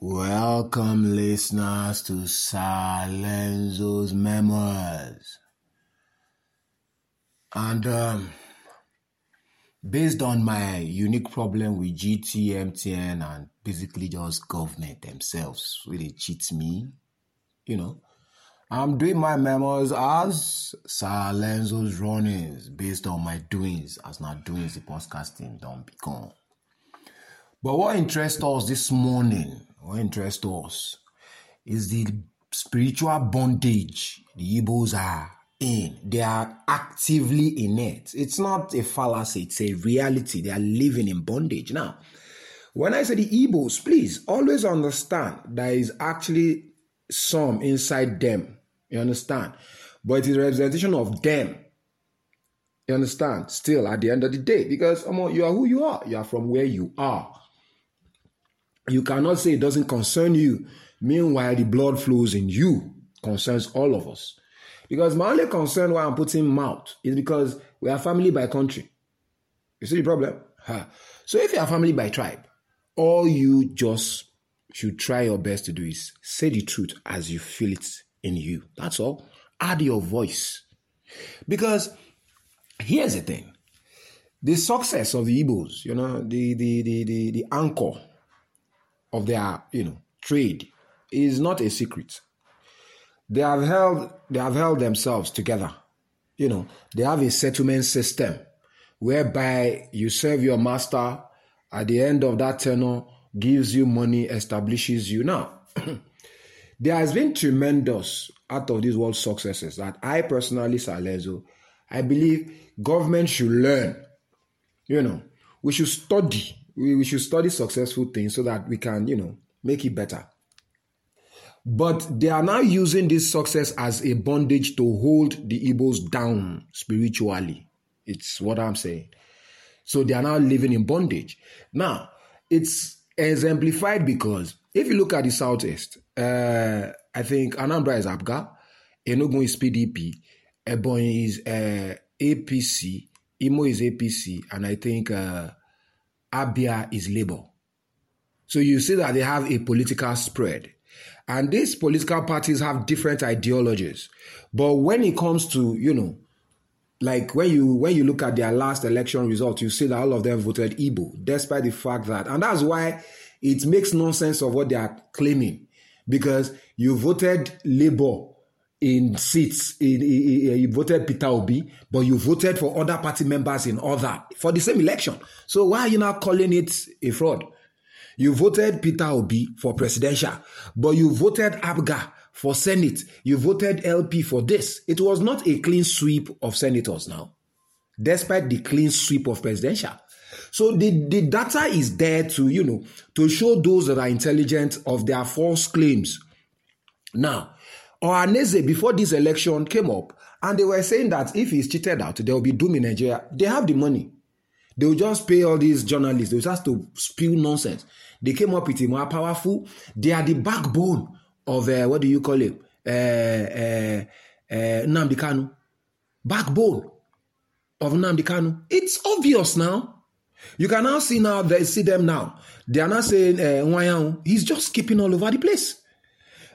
Welcome, listeners, to Sir Lenzo's Memoirs. And um, based on my unique problem with GT, MTN, and basically just government themselves, really cheats me, you know, I'm doing my memoirs as Sir Lenzo's runnings based on my doings, as not doings the podcasting don't become. But what interests us this morning, what interests us, is the spiritual bondage the Igbos are in. They are actively in it. It's not a fallacy, it's a reality. They are living in bondage. Now, when I say the Igbos, please always understand there is actually some inside them. You understand? But it is a representation of them. You understand? Still, at the end of the day, because um, you are who you are. You are from where you are. You cannot say it doesn't concern you. Meanwhile, the blood flows in you concerns all of us. Because my only concern why I'm putting mouth is because we are family by country. You see the problem? Huh. So if you are family by tribe, all you just should try your best to do is say the truth as you feel it in you. That's all. Add your voice. Because here's the thing. The success of the Igbos, you know, the the the the, the anchor of their, you know, trade is not a secret. They have held they have held themselves together. You know, they have a settlement system whereby you serve your master at the end of that tenure gives you money, establishes you. Now, there has been tremendous out of these world successes that I personally, Sir Lenzo, I believe government should learn. You know, we should study. We, we should study successful things so that we can, you know, make it better. But they are now using this success as a bondage to hold the Igbos down spiritually. It's what I'm saying. So they are now living in bondage. Now, it's exemplified because if you look at the southeast, uh, I think Anambra is APGA, Enugu is PDP, Ebonyi is uh, APC, Imo is APC, and I think uh, Abia is Labour. So you see that they have a political spread. And these political parties have different ideologies. But when it comes to, you know, like when you when you look at their last election results, you see that all of them voted Igbo, despite the fact that, and that's why it makes nonsense of what they are claiming, because you voted Labour in seats, in, in, in, you voted Peter Obi, but you voted for other party members in other for the same election. So why are you now calling it a fraud? You voted Peter Obi for presidential, but you voted APGA for Senate. You voted LP for this. It was not a clean sweep of senators now, despite the clean sweep of presidential. So the, the data is there to, you know, to show those that are intelligent of their false claims. Now, Ohaneze, before this election came up, and they were saying that if he's cheated out, there will be doom in Nigeria. They have the money. They will just pay all these journalists. They will just to spew nonsense. They came up with a more powerful. They are the backbone of uh, what do you call it? Uh, uh, uh, Nnamdi Kanu. Backbone of Nnamdi Kanu. It's obvious now. You can now see now. They see them now. They are not saying uh, He's just skipping all over the place.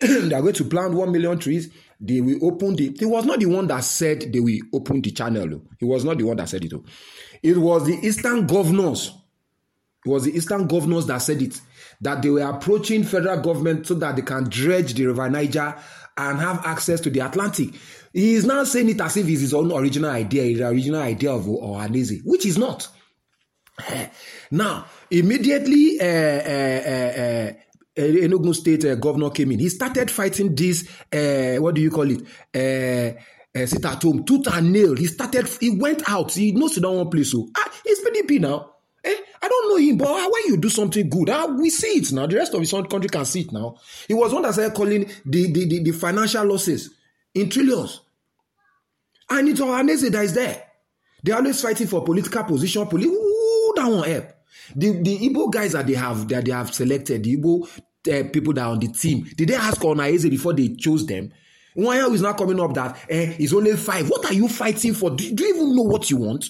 they are going to plant one million trees. They will open the. He was not the one that said they will open the channel. He was not the one that said it. It was the Eastern governors. It was the Eastern governors that said it. That they were approaching federal government so that they can dredge the River Niger and have access to the Atlantic. He is now saying it as if it's his own original idea, his original idea of Ohaneze, which is not. Now, immediately, uh, uh, uh, Enugu State uh, governor came in. He started fighting this, uh, what do you call it? Uh, uh, sit at home, tooth and nail. He started, he went out. He knows he don't want place. So, ah, he's PDP now. Eh? I don't know him, but when you do something good, ah, we see it now. The rest of his country can see it now. He was one that started calling the, the, the, the financial losses in trillions. And it's Ohaneze that is there. They're always fighting for political position. Poli- Ooh, that won't help. The the Igbo guys that they have that they have selected, the Igbo uh, people that are on the team, did they ask Ohaneze before they chose them? Why is now coming up that eh, it's only five. What are you fighting for? Do, do you even know what you want?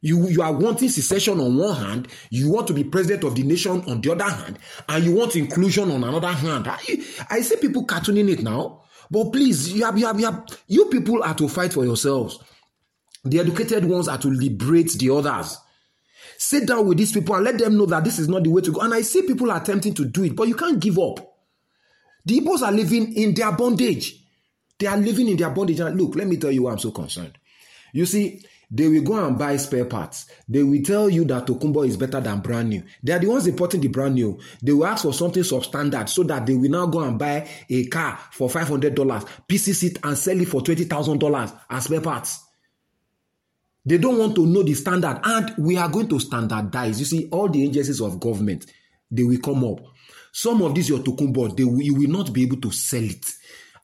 You, you are wanting secession on one hand, you want to be president of the nation on the other hand, and you want inclusion on another hand. I, I see people cartooning it now, but please, you, have, you, have, you, have, you people are to fight for yourselves. The educated ones are to liberate the others. Sit down with these people and let them know that this is not the way to go. And I see people attempting to do it, but you can't give up. The Igbos are living in their bondage. They are living in their bondage. And look, let me tell you why I'm so concerned. You see, they will go and buy spare parts. They will tell you that Tokumbo is better than brand new. They are the ones importing the brand new. They will ask for something substandard so that they will now go and buy a car for $500, pieces it and sell it for $20,000 as spare parts. They don't want to know the standard. And we are going to standardize. You see, all the agencies of government, they will come up. Some of these your Tokumbo, they will, you will not be able to sell it.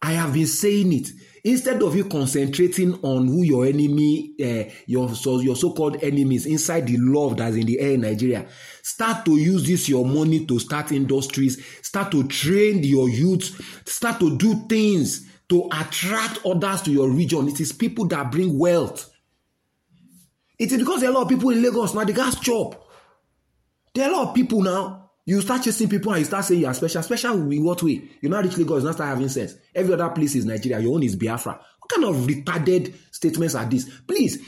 I have been saying it. Instead of you concentrating on who your enemy, uh, your so, your so-called enemies inside the love that's in the air in Nigeria, start to use this your money to start industries, start to train your youth, start to do things to attract others to your region. It is people that bring wealth. It is because there are a lot of people in Lagos now, the gas chop. There are a lot of people now You start chasing people and you start saying you are special. Special in what way? You now reach Lagos, you now start having sense. Every other place is Nigeria, your own is Biafra. What kind of retarded statements are these? Please,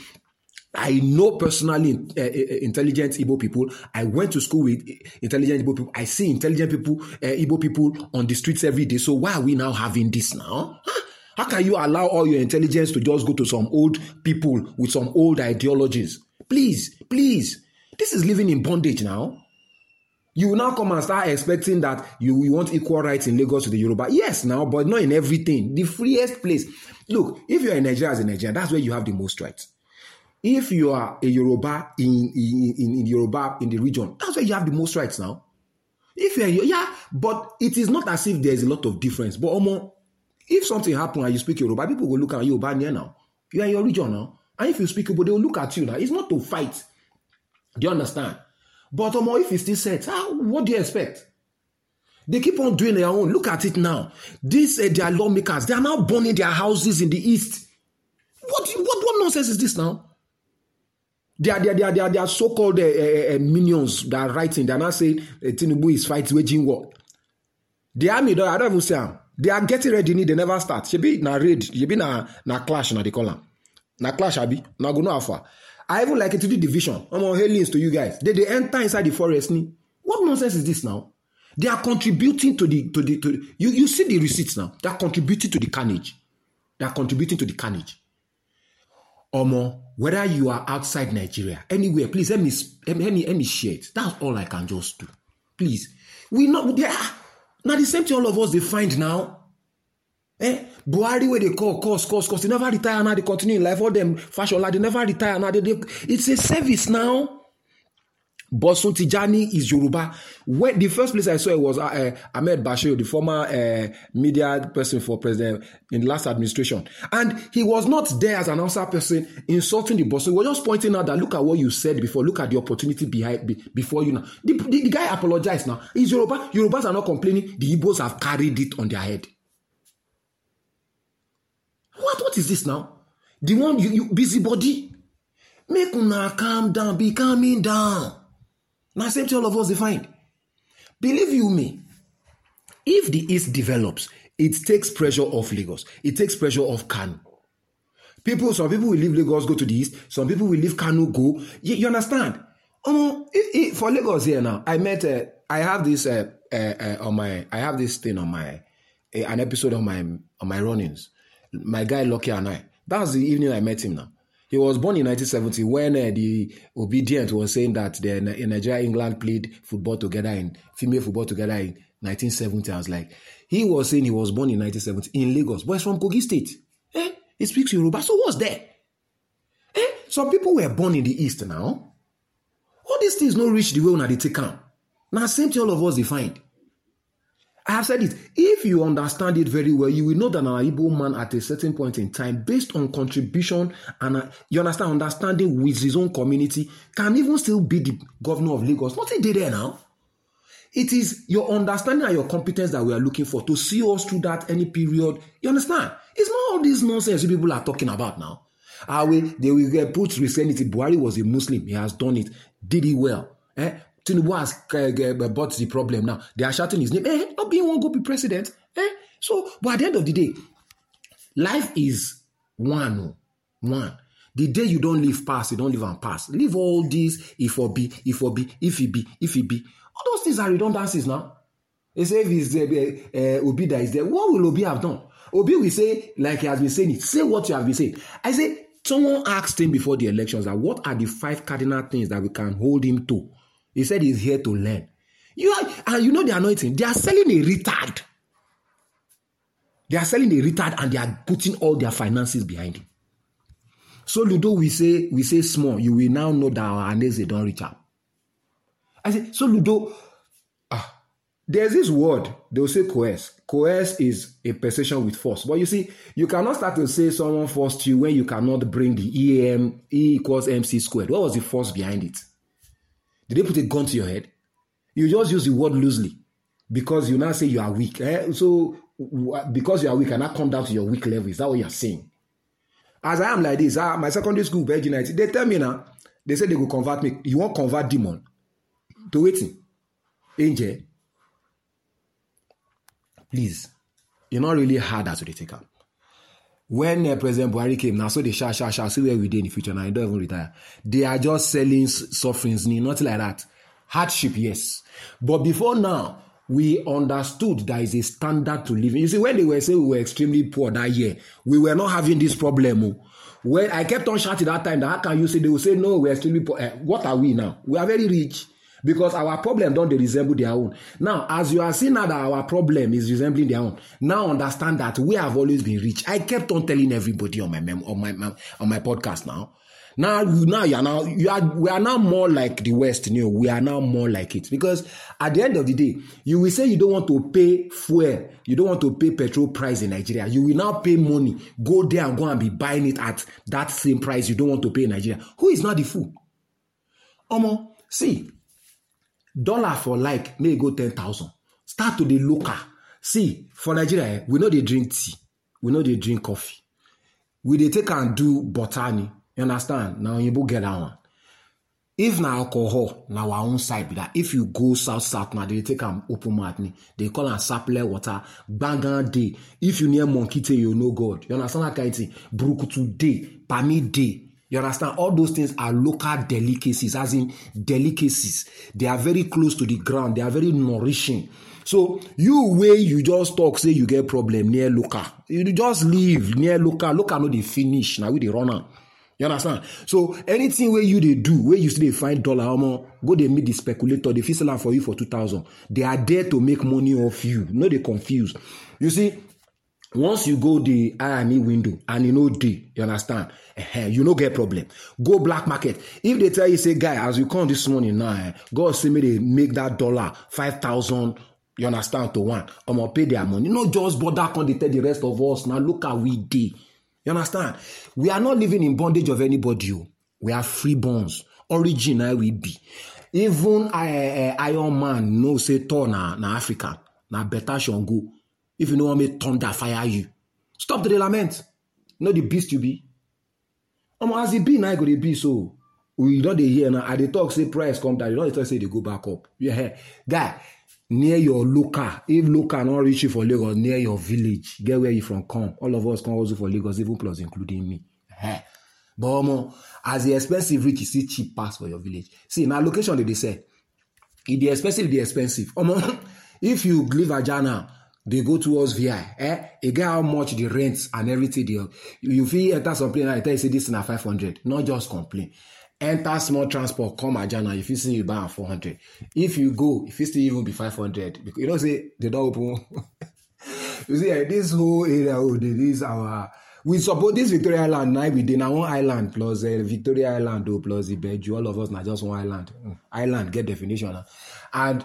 I know personally uh, intelligent Igbo people. I went to school with intelligent Igbo people. I see intelligent people, uh, Igbo people on the streets every day. So why are we now having this now? Huh? How can you allow all your intelligence to just go to some old people with some old ideologies? Please, please. This is living in bondage now. You will now come and start expecting that you, you want equal rights in Lagos to the Yoruba. Yes, now, but not in everything. The freest place. Look, if you're in Nigeria as a Nigerian, that's where you have the most rights. If you are a Yoruba in, in, in, in Yoruba in the region, that's where you have the most rights now. If you're yeah, but it is not as if there's a lot of difference. But almost, if something happens and you speak Yoruba, people will look at Yoruba near now. You are in your region now. And if you speak Yoruba, they will look at you now. It's not to fight. Do you understand? But um, if it's still set, ah, what do you expect? They keep on doing their own. Look at it now. These uh, their lawmakers, they are now burning their houses in the east. What what what nonsense is this now? They are, they are, they are, they are, they are so-called uh, uh, minions that are writing. They are not saying uh, Tinubu is fighting, waging war. The army, I don't even say them. They are getting ready. They never start. She be na raid. She be na na clash na the column. Na clash abi. Na go no alpha. I even like it to do division. I'm on hailings to you guys. They, they enter inside the forest. What nonsense is this now? They are contributing to the to the to the, you you see the receipts now. They are contributing to the carnage. They are contributing to the carnage. Omo, whether you are outside Nigeria, anywhere, please let me let me let me share it. That's all I can just do. Please, we not there. Now the same thing all of us they find now. Eh? Buhari wey dey call course course course they never retire now they continue in life all them fashola they never retire now they, they it's a service now. Bosun Tijani is Yoruba. When the first place I saw it was uh, uh, Ahmed Bashir, the former uh, media person for president in the last administration, and he was not there as an answer person insulting the Bosun. He was just pointing out that look at what you said before, look at the opportunity behind be, before you now. The, the, the guy apologized now. He's Yoruba. Yorubas are not complaining. The Igbos have carried it on their head. What what is this now? The one you, you busybody? Make una calm down, be calming down. Now same to all of us define. Believe you me, if the East develops, it takes pressure off Lagos. It takes pressure off Kano. People, some people will leave Lagos, go to the East. Some people will leave Kano, go. You, you understand? Um, it, it, for Lagos here now, I met. Uh, I have this uh, uh, uh, on my. I have this thing on my. Uh, an episode of my on my runnings my guy Lucky and I. That's the evening I met him now. He was born in 1970 when uh, the obedient was saying that the Nigeria, England played football together in female football together in 1970. I was like, he was saying he was born in 1970 in Lagos, but he's from Kogi State. Eh? He speaks Yoruba. So what's there? Eh? Some people were born in the East now. All these things not reach the way when they take on. Now, same to all of us defined. I have said it. If you understand it very well, you will know that an Igbo man at a certain point in time, based on contribution and uh, you understand, understanding with his own community, can even still be the governor of Lagos. Nothing did there now. It is your understanding and your competence that we are looking for to see us through that any period. You understand? It's not all this nonsense you people are talking about now. Ah, we, they will get put Christianity. Buhari was a Muslim. He has done it. Did he well. Eh? Tinubu has uh, bought the problem now. They are shouting his name. Eh, being one go be president. Eh? So, but at the end of the day, life is one. oh, One. The day you don't live past, you don't live and pass. Leave all these if or be, if or be, if it be, if it be. All those things are redundancies now. They say if it's uh, uh, Obi that is there, what will Obi have done? Obi will say, like he has been saying it, say what you have been saying. I say, someone asked him before the elections that what are the five cardinal things that we can hold him to? He said he's here to learn. You are, and you know the anointing. They are selling a retard. They are selling a retard and they are putting all their finances behind him. So Ludo, we say we say small. You will now know that our hands don't reach up. I say so Ludo. Ah, there's this word they'll say coerce. Coerce is a possession with force. But you see, you cannot start to say someone forced you when you cannot bring the EM E equals MC squared. What was the force behind it? Did they put a gun to your head? You just use the word loosely because you now say you are weak. Eh? So because you are weak, and I come down to your weak level. Is that what you're saying? As I am like this, ah, my secondary school, Virgin United, they tell me now, they say they will convert me. You won't convert demon to waiting. Angel. Please. You're not really hard as they take up. When uh, President Buhari came, now so they shall, shall, shall see where we did in the future. Now I don't even retire. They are just selling sufferings, nothing like that. Hardship, yes. But before now, we understood there is a standard to living. You see, when they were saying we were extremely poor that year, we were not having this problem. Oh. When I kept on shouting that time, that how can you say they will say no, we're extremely poor. Eh, what are we now? We are very rich because our problem don't they resemble their own. Now, as you are seeing now that our problem is resembling their own, now understand that we have always been rich. I kept on telling everybody on my mem- on my on my podcast now now, now you are now you are we are now more like the West. You know, we are now more like it because at the end of the day, you will say you don't want to pay fuel, you don't want to pay petrol price in Nigeria. You will now pay money, go there and go and be buying it at that same price you don't want to pay in Nigeria. Who is not the fool? Omo, see, dollar for like may go ten thousand. Start to the local. See, for Nigeria, we know they drink tea, we know they drink coffee. We they take and do botany you understand? Now you get that one. If na alcohol, na our own side be that. If you go south south now, they take am open mouth ni. They call am sapele water, bangan day. If you near monkey tail, you know God. You understand that kind of thing? Brukutu day, pami day. You understand? All those things are local delicacies, as in delicacies. They are very close to the ground. They are very nourishing. So you where you just talk say you get problem near local. You just leave near local. Local no dey finish. Now we dey run am. You understand? So anything where you they do, where you still find dollar omo, go they meet the speculator, they fit sell for you for two thousand. They are there to make money off you. No, they confuse. You see, once you go the IME window and you know day, you understand? Uh you no get problem. Go black market. If they tell you, say, guy, as you come this morning now, eh, God say me they make that dollar five thousand. You understand to one? I'm gonna pay their money. No just bother come they tell the rest of us. Now look how we day. You understand? We are not living in bondage of anybody. oh. We are free bonds. Origin I will be. Even uh, Iron Man no say Thor na, na Africa. Na better Shango. If you know want me thunder fire you. Stop the lament. You know the beast you be. Um, as it be, now I go to be so. We don't dey hear now. I dey talk say price come down. You don't talk say they go back up. Yeah, guy. Near your local, if local not reach you for Lagos, near your village, get where you from come. All of us come also for Lagos, even plus including me. Eh. But omo, as the expensive reach, you see cheap pass for your village. See, now location they dey sell. If the expensive, the expensive. Omo, if you leave Ajana, they go towards VI. Eh? You get how much the rents and everything there. You feel enter some place and I tell you say this is na 500. Not just complain. Enter small transport, come Ajana, you see you buy am 400. If you go, if it still even be 500. Because you know say they don't open. you see, eh, this whole area, oh, this our we suppose this Victoria Island now we dey na one island plus uh, Victoria Island oh, plus Ibeju all of us na just one island mm. island get definition na and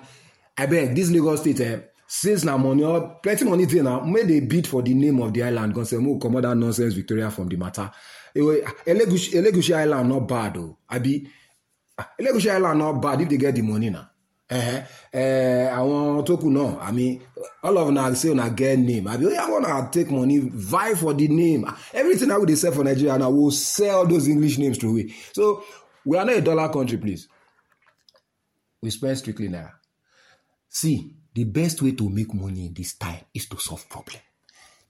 abeg this Lagos state eh, since na money or plenty money dey na make dey bid for the name of the island. Because say make we comot that nonsense Victoria from the matter. Elegushi, Elegushi Island not bad o abi ah, Elegushi Island not bad if they get the money na. Eh, eh, àwọn tó kù náà àmì all of una say una get name. I be oh wanna take money vie for the name. Everything i would sell for nigeria now will sell those english names through away so we are not a dollar country please. We spend strictly naira. See the best way to make money in this time is to solve problem.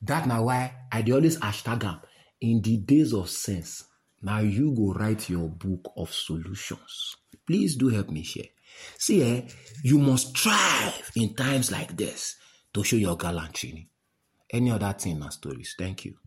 That now why i dey always hashtag am in the days of sense now you go write your book of solutions. Please do help me share. See eh you must strive in times like this to show your gallantry. Any other thing na stories. Thank you